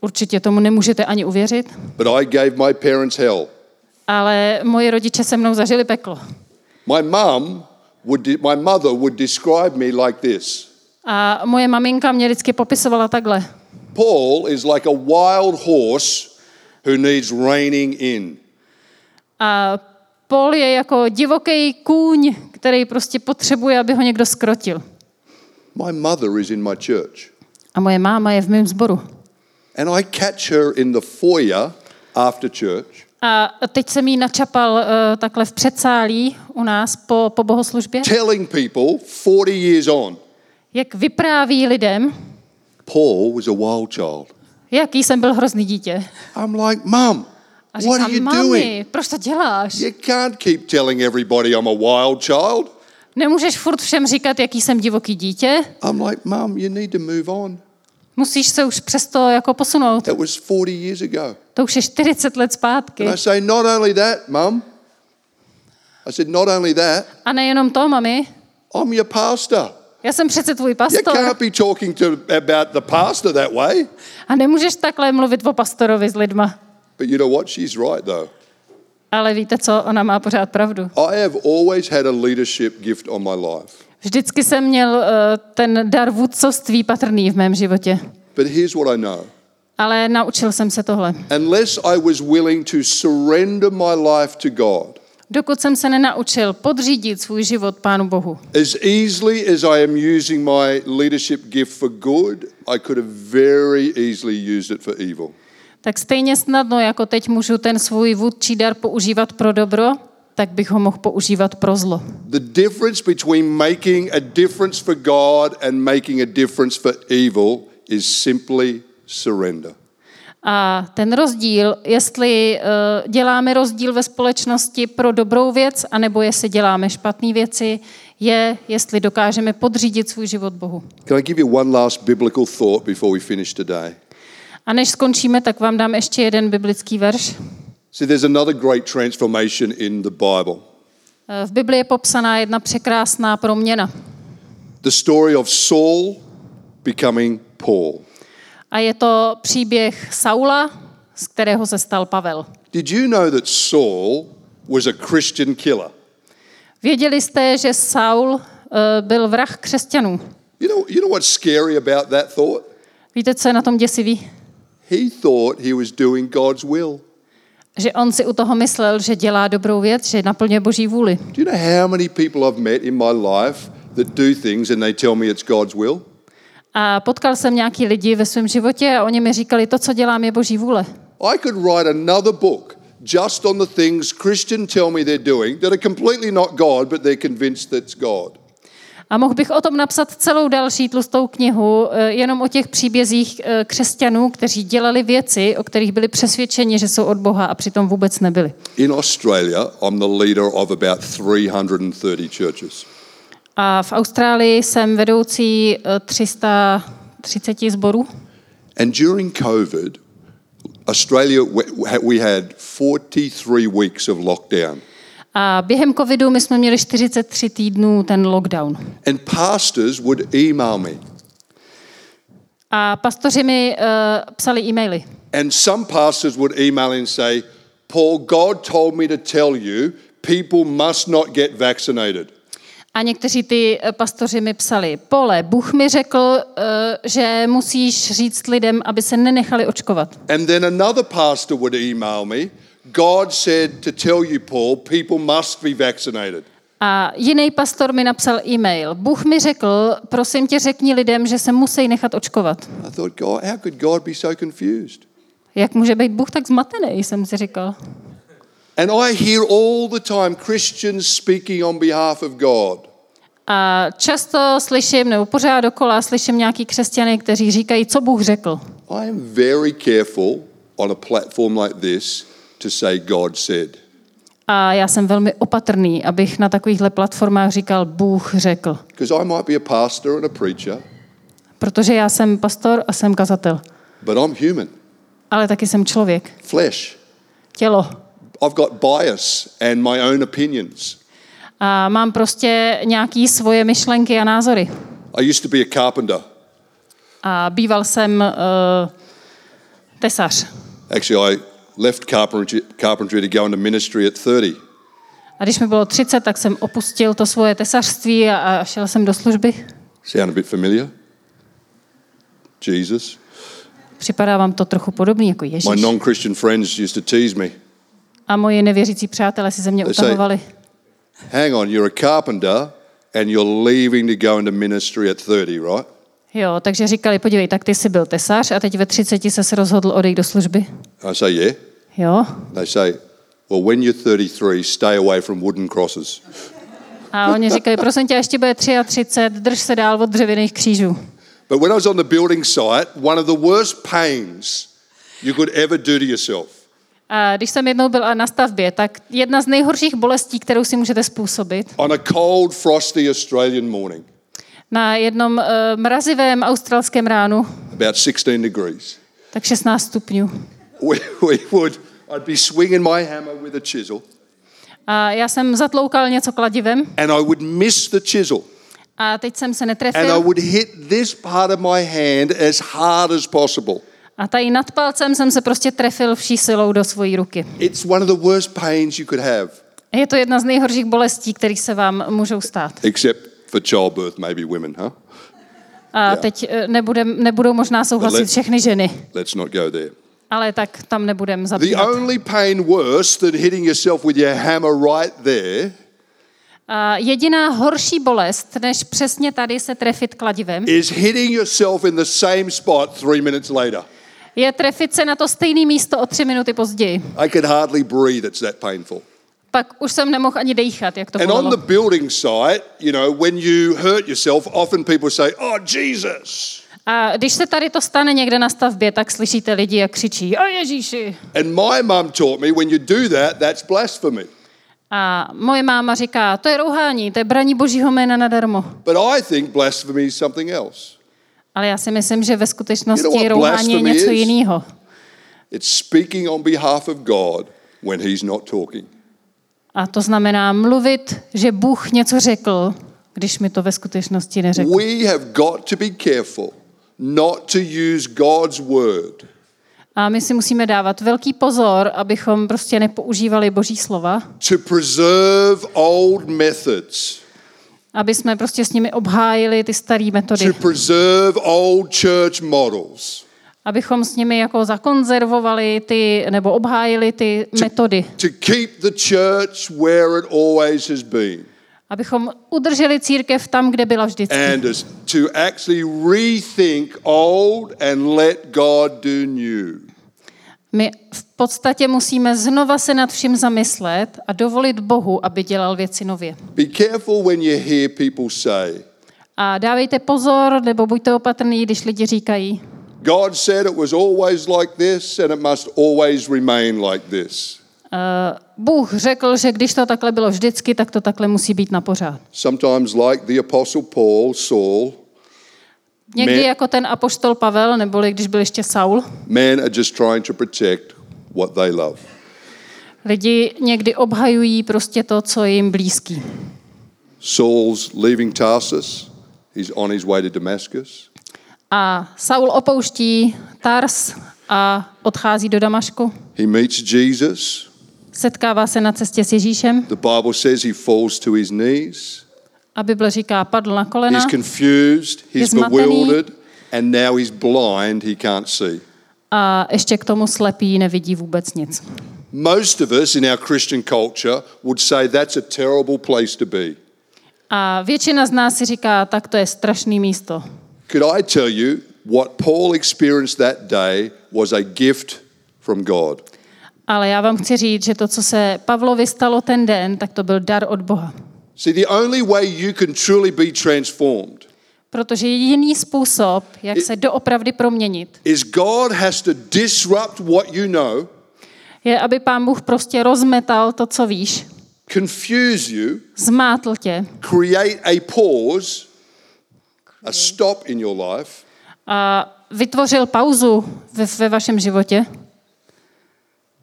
B: Určitě tomu nemůžete ani uvěřit,
A: but I gave my parents hell.
B: ale moji rodiče se mnou zažili peklo.
A: My mum would my mother would describe me like this.
B: A moje maminka mě vždycky popisovala takhle.
A: Paul is like a wild horse who needs reining in.
B: A Paul je jako divoký kůň, který prostě potřebuje, aby ho někdo skrotil.
A: My mother is in my church.
B: A moje máma je v mém sboru.
A: And I catch her in the foyer after church,
B: A teď jsem jí načapal uh, takhle v předsálí u nás po, po bohoslužbě,
A: telling people 40 years on,
B: jak vypráví lidem,
A: Paul was a wild child.
B: jaký jsem byl hrozný dítě.
A: I'm like, Mum,
B: A
A: what
B: říkám,
A: are you
B: mami,
A: doing?
B: proč to děláš?
A: You can't keep telling everybody I'm a wild child.
B: Nemůžeš furt všem říkat, jaký jsem divoký dítě.
A: I'm like, Mum, you need to move on.
B: Musíš se už přesto jako posunout.
A: That was 40 years ago.
B: To už je 40 let zpátky.
A: And I say, not only that, Mum. I said, not only that,
B: A nejenom to, mami,
A: I'm your pastor.
B: já jsem přece tvůj
A: You
B: pastor.
A: can't be talking to about the pastor that way.
B: A nemůžeš takhle mluvit o pastorovi s lidma.
A: But you know what? She's right though.
B: Ale víte co, ona má pořád pravdu.
A: I have always had a leadership gift on my life.
B: Vždycky jsem měl uh, ten dar vůdcovství patrný v mém životě.
A: But here's what I know.
B: Ale naučil jsem se tohle.
A: Unless I was willing to surrender my life to God,
B: Dokud jsem se nenaučil podřídit svůj život Pánu Bohu.
A: as easily as I am using my leadership gift for good, I could have very easily used it for evil.
B: Tak stejně snadno, jako teď můžu ten svůj vůdčí dar používat pro dobro, tak bych ho mohl používat pro zlo.
A: The difference between making a difference for God and making a difference for evil is simply surrender.
B: A ten rozdíl, jestli uh, děláme rozdíl ve společnosti pro dobrou věc, anebo jestli děláme špatné věci, je, jestli dokážeme podřídit svůj život Bohu.
A: Can I give you one last biblical thought before we finish today?
B: A než skončíme, tak vám dám ještě jeden biblický verš.
A: See, there's another great transformation in the Bible.
B: Eh, V Biblii je popsaná jedna překrásná proměna.
A: The story of Saul becoming Paul.
B: A je to příběh Saula, z kterého se stal Pavel.
A: Did you know that Saul was a Christian killer?
B: Věděli jste, že Saul eh, byl vrah křesťanů.
A: You know, you know what's scary about that thought?
B: Víte, co je na tom děsivý?
A: He thought he was doing God's will.
B: Že on si u toho myslel, že dělá dobrou věc, že naplňuje boží vůli.
A: Do you know how many people I've met in my life that do things and they tell me it's God's will?
B: A potkal jsem nějaký lidi ve svém životě a oni mi říkali, to, co dělám, je boží vůle.
A: I could write another book just on the things Christian tell me they're doing that are completely not God, but they're convinced that's God.
B: A mohl bych o tom napsat celou další tlustou knihu, eh, jenom o těch příbězích eh, křesťanů, kteří dělali věci, o kterých byli přesvědčeni, že jsou od Boha a přitom vůbec nebyli.
A: In Australia, I'm the leader of about 330 churches.
B: A v Austrálii jsem vedoucí eh, 330 sborů.
A: And during COVID, Australia, we had 43 weeks of lockdown.
B: A během covidu my jsme měli 43 týdnů ten lockdown.
A: And pastors would email me.
B: A pastoři mi uh, psali e-maily.
A: And some pastors would email and say, Paul, God told me to tell you people must not get vaccinated.
B: A někteří ty eh, pastoři mi psali, Pole, Bůh mi řekl, eh, že musíš říct lidem, aby se nenechali očkovat.
A: And then another pastor would email me God said to tell you, Paul, people must be vaccinated.
B: A jiný pastor mi napsal e-mail. Bůh mi řekl, prosím tě, řekni lidem, že se musí nechat očkovat.
A: I thought, God, how could God be so confused?
B: Jak může být Bůh tak zmatený, jsem si říkal.
A: And I hear all the time Christians speaking on behalf of God.
B: A často slyším, nebo pořád dokola slyším nějaký křesťany, kteří říkají, co Bůh řekl.
A: I am very careful on a platform like this to say God said.
B: A já jsem velmi opatrný, abych na takovýchhle platformách říkal, Bůh řekl.
A: Because I might be a pastor and a preacher,
B: Protože já jsem pastor a jsem kazatel.
A: but I'm human,
B: Ale taky jsem člověk.
A: flesh.
B: Tělo.
A: I've got bias and my own opinions.
B: A mám prostě nějaký svoje myšlenky a názory.
A: I used to be a carpenter.
B: A býval jsem uh, tesař.
A: Actually, I left carpentry, carpentry to go into ministry at 30.
B: A když mi bylo 30, tak jsem opustil to svoje tesařství a, a šel jsem do služby.
A: Sound a bit familiar? Jesus.
B: Připadá vám to trochu podobný jako
A: My
B: Ježíš.
A: non Christian friends used to tease me.
B: A moji nevěřící přátelé si ze mě utahovali.
A: Hang on, you're a carpenter and you're leaving to go into ministry at 30, right?
B: Jo, takže říkali, podívej, tak ty jsi byl tesař a teď ve 30 se rozhodl odejít do služby.
A: I say, yeah.
B: Jo.
A: They say, well, when you're 33, stay away from wooden crosses.
B: A oni říkali, prosím tě, ještě bude 33, drž se dál od dřevěných křížů.
A: But when I was on the building site, one of the worst pains you could ever do to yourself
B: A když jsem jednou byl na stavbě, tak jedna z nejhorších bolestí, kterou si můžete způsobit,
A: on a cold, frosty Australian morning,
B: na jednom uh, mrazivém australském ránu,
A: about 16 degrees,
B: tak 16 stupňů.
A: we, we would, I'd be swinging my hammer with a chisel
B: A já jsem zatloukal něco kladivem
A: and I would miss the chisel
B: a teď jsem se
A: and I
B: netrefil.
A: would hit this part of my hand as hard as possible.
B: A tady nad palcem jsem se prostě trefil vší silou do svojí ruky.
A: It's one of the worst pains you could have,
B: Je to jedna z nejhorších bolestí, které se vám můžou stát.
A: except for childbirth, maybe women, huh?
B: A teď eh, nebudem, nebudou možná souhlasit všechny ženy,
A: Let's not go there.
B: ale tak tam nebudem
A: The
B: zabývat.
A: only pain worse than hitting yourself with your hammer right there
B: A jediná horší bolest, než přesně tady se trefit kladivem,
A: is hitting yourself in the same spot three minutes later.
B: je trefit se na to stejné místo o tři minuty později.
A: I could hardly breathe, it's that painful.
B: Pak už jsem nemohl ani dejchat, jak to
A: And on
B: bylo.
A: the building site, you know, when you hurt yourself, often people say, Oh, Jesus.
B: A když se tady to stane někde na stavbě, tak slyšíte lidi, jak křičí, o Ježíši.
A: And my mum taught me when you do that, that's blasphemy.
B: A moje máma říká, to je rouhání, to je braní božího jména nadarmo.
A: But I think blasphemy is something else.
B: Ale já si myslím, že ve skutečnosti
A: You know
B: rouhání je něco jiného.
A: It's speaking on behalf of God when He's not talking.
B: A to znamená mluvit, že Bůh něco řekl, když mi to ve skutečnosti neřekl.
A: We have got to be careful not to use God's word.
B: A my si musíme dávat velký pozor, abychom prostě nepoužívali boží slova,
A: to preserve old methods,
B: aby jsme prostě s nimi obhájili ty staré metody,
A: to preserve old church models,
B: abychom s nimi jako zakonzervovali ty, nebo obhájili ty metody,
A: to keep the church where it always has been,
B: abychom udrželi církev tam, kde byla vždycky.
A: and to actually rethink old and let God do new.
B: My v podstatě musíme znova se nad vším zamyslet a dovolit Bohu, aby dělal věci nově.
A: Be careful when you hear people say,
B: A dávejte pozor, nebo buďte opatrní, když lidi říkají,
A: God said it was always like this and it must always remain like this.
B: uh, Bůh řekl, že když to takhle bylo vždycky, tak to takhle musí být na pořád.
A: Sometimes, like the Apostle Paul, Saul,
B: Někdy
A: My-
B: jako ten apoštol Pavel, neboli když byl ještě Saul,
A: men are just trying to protect what they love.
B: lidi někdy obhajují prostě to, co je jim blízký.
A: Saul's leaving Tarsus, he's on his way to Damascus.
B: A Saul opouští Tars a odchází do Damašku.
A: He meets Jesus.
B: Setkává se na cestě s Ježíšem
A: The Bible says he falls to his knees.
B: A Bible říká, padl na kolena,
A: He's confused, he's bewildered, and now he's blind, he can't see.
B: a ještě k tomu slepý nevidí vůbec nic.
A: Most of us in our Christian culture would say that's a terrible place to be.
B: A většina z nás si říká, tak to je strašný místo.
A: Could I tell you what Paul experienced that day was a gift from God?
B: Ale já vám chci říct, že to, co se Pavlovi stalo ten den, tak to byl dar od Boha.
A: See, the only way you can truly be transformed
B: Protože jediný způsob, jak se doopravdy proměnit,
A: is God has to disrupt what you know,
B: je, aby pán Bůh prostě rozmetal to, co víš,
A: confuse you,
B: zmátl tě
A: create a pause, a stop in your life,
B: a vytvořil pauzu ve, ve vašem životě,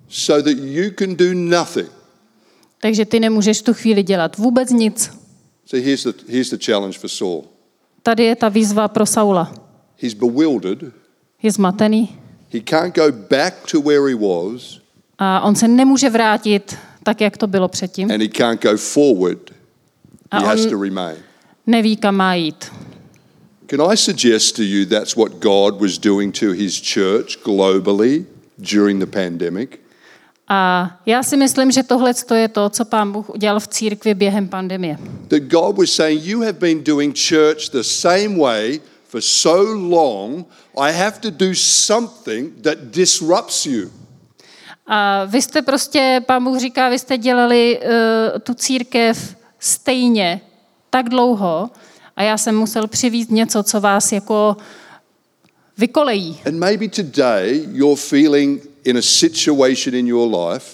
A: so that you can do nothing.
B: takže ty nemůžeš tu chvíli dělat vůbec nic.
A: So here's the, here's the challenge for Saul.
B: Tady je ta výzva pro Saula.
A: He's bewildered.
B: Je zmatený
A: He can't go back to where he was,
B: a on se nemůže vrátit tak, jak to bylo předtím.
A: and he can't go forward.
B: A
A: He has
B: on-
A: to remain.
B: Neví, kam má jít.
A: Can I suggest to you that's what God was doing to his church globally during the pandemic?
B: A já si myslím, že tohle je to, co pán Bůh udělal v církvi během pandemie.
A: That God was saying, You have been doing church the same way for so long, I have to do something that disrupts you.
B: A vy jste prostě, pán Bůh říká, vy jste dělali uh, tu církev stejně tak dlouho a já jsem musel přivést něco, co vás jako vykolejí.
A: And maybe today you're feeling in a situation in your life,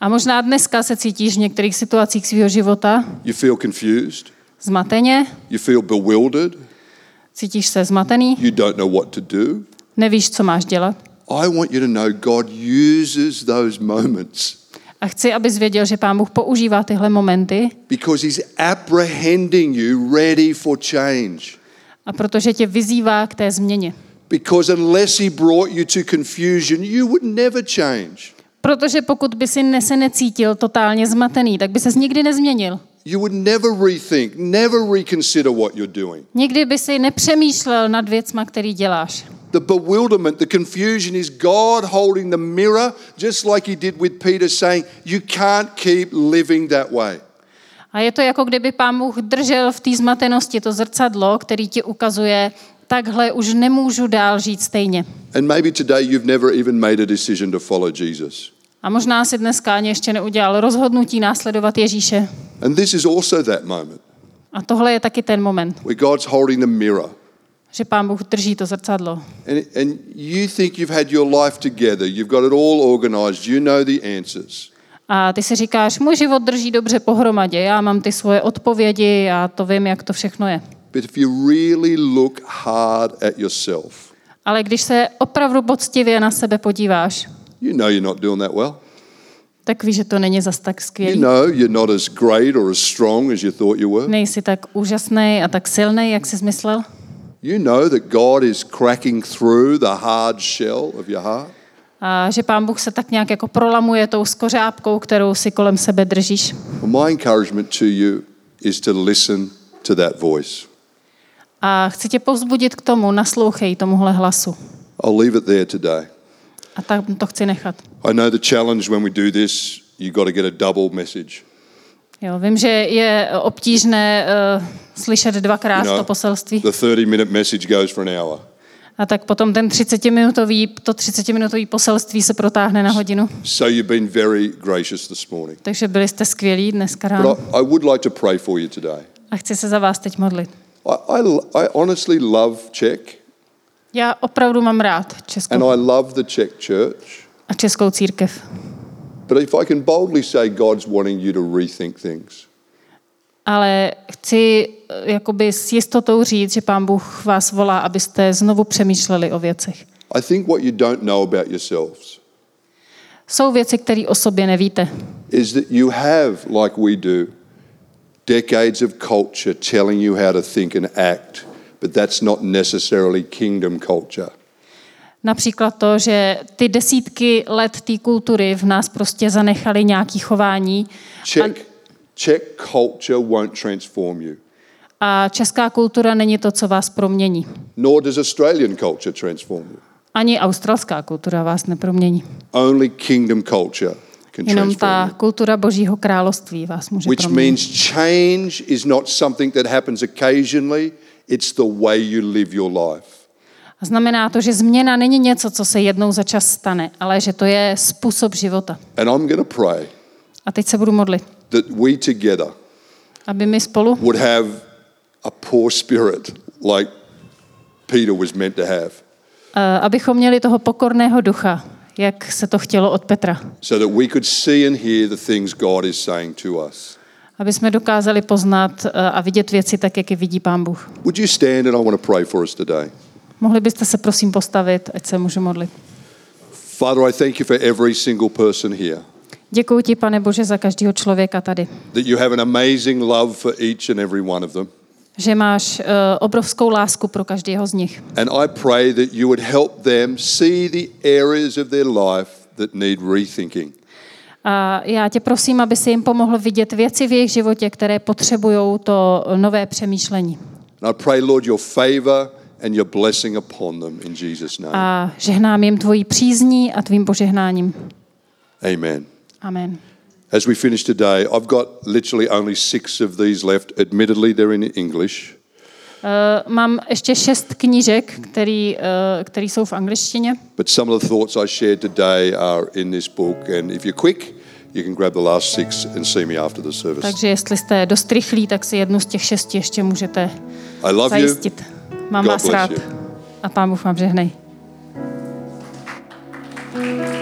B: A možná dneska se cítíš v některých situacích svého života
A: you feel confused,
B: zmateně,
A: you feel bewildered,
B: cítíš se zmatený,
A: you don't know what to do.
B: nevíš, co máš dělat.
A: I want you to know God uses those moments
B: A chci, abys věděl, že pán Bůh používá tyhle momenty
A: because He's apprehending you ready for change.
B: a protože tě vyzývá k té změně.
A: Because unless He brought you to confusion, you would never change.
B: Protože pokud by si se necítil totálně zmatený, tak by ses nikdy nezměnil.
A: You would never rethink, never reconsider what you're doing.
B: Nikdy by si nepřemýšlel nad věcma, který děláš.
A: The bewilderment, the confusion is God holding the mirror, just like He did with Peter, saying, You can't keep living that way.
B: A je to jako kdyby pán Bůh držel v té zmatenosti to zrcadlo, který ti ukazuje, takhle už nemůžu dál žít stejně.
A: And maybe today you've never even made a decision to follow Jesus.
B: A možná si dneska ani ještě neudělal rozhodnutí následovat Ježíše.
A: And this is also that moment
B: A tohle je taky ten moment,
A: where God's holding the mirror.
B: Že pán Bůh drží to zrcadlo.
A: And, and you think you've had your life together, you've got it all organized, you know the answers.
B: A ty si říkáš, můj život drží dobře pohromadě, já mám ty svoje odpovědi, já to vím, jak to všechno je.
A: But if you really look hard at yourself,
B: Ale když se opravdu poctivě na sebe podíváš,
A: you know you're not doing that well.
B: tak víš, že to není zas tak
A: You
B: skvělý.
A: know you're not as great or as strong as you thought you were.
B: Nejsi tak úžasný a tak silný, jak jsi myslel.
A: You know that God is cracking through the hard shell of your heart.
B: A že pán Bůh se tak nějak jako prolamuje tou skořápkou, kterou si kolem sebe držíš.
A: Well, my encouragement to you is to listen to that voice.
B: A chci tě povzbudit k tomu, naslouchej tomuhle hlasu.
A: I'll leave it there today.
B: A tak to chci nechat.
A: I know the challenge when we do this, you've got to get a double message.
B: Jo, vím, že je obtížné uh, slyšet dvakrát
A: You know,
B: to poselství.
A: the 30 minute message goes for an hour.
B: A tak potom ten 30-minutový, to 30-minutový poselství se protáhne na hodinu.
A: So you've been very gracious this morning.
B: Takže byli jste skvělí dneska
A: But
B: ráno.
A: I, I would like to pray for you today.
B: A chci se za vás teď modlit.
A: I, I, I honestly love Czech
B: Já opravdu mám rád
A: and
B: Českou
A: I love the Czech church.
B: a českou církev.
A: But if I can boldly say God's wanting you to rethink things,
B: Ale chci eh, jakoby s jistotou říct, že pán Bůh vás volá, abyste znovu přemýšleli o věcech.
A: I think what you don't know about yourselves
B: Jsou věci, které o sobě nevíte.
A: is that you have, like we do, decades of culture telling you how to think and act, but that's not necessarily kingdom culture.
B: Například to, že ty desítky let té kultury v nás prostě zanechaly nějaký chování.
A: Czech, Czech culture won't transform you.
B: A česká kultura není to, co vás promění.
A: nor does Australian culture transform you.
B: Ani australská kultura vás nepromění.
A: Only kingdom culture can
B: Jenom ta kultura Božího království vás může
A: Which
B: proměnit.
A: means change is not something that happens occasionally, it's the way you live your life.
B: A znamená to, že změna není něco, co se jednou za čas stane, ale že to je způsob života.
A: And I'm going to pray
B: A teď se budu modlit,
A: that we together
B: aby my spolu
A: would have a poor spirit like Peter was meant to have,
B: eh, abychom měli toho pokorného ducha, jak se to chtělo od Petra.
A: so that we could see and hear the things God is saying to us.
B: Aby jsme dokázali poznat eh, a vidět věci tak, jak je vidí Pán Bůh.
A: Would you stand and I want to pray for us today?
B: Mohli byste se prosím postavit, ať se můžu modlit.
A: Father, I thank you for every single person here.
B: Děkuji ti, pane Bože, za každého člověka tady.
A: That you have an amazing love for each and every one of them.
B: Že máš uh, obrovskou lásku pro každého z nich.
A: And I pray that you would help them see the areas of their life that need rethinking.
B: A já tě prosím, aby si jim pomohl vidět věci v jejich životě, které potřebují to nové přemýšlení.
A: And I pray, Lord, your favor and your blessing upon them in Jesus' name.
B: A žehnám jim tvojí přízní a tvým požehnáním.
A: Amen.
B: Amen.
A: As we finish today, I've got literally only six of these left. Admittedly, they're in English.
B: Uh, mám ještě šest knížek, který, uh, který jsou v angličtině.
A: But some of the thoughts I shared today are in this book. And if you're quick, you can grab the last six and see me after the service.
B: Takže jestli jste dost rychlí, tak si jednu z těch šesti ještě můžete
A: I love you.
B: Mám
A: God
B: vás rád.
A: You.
B: A pán Bůh vám žehnej. thank you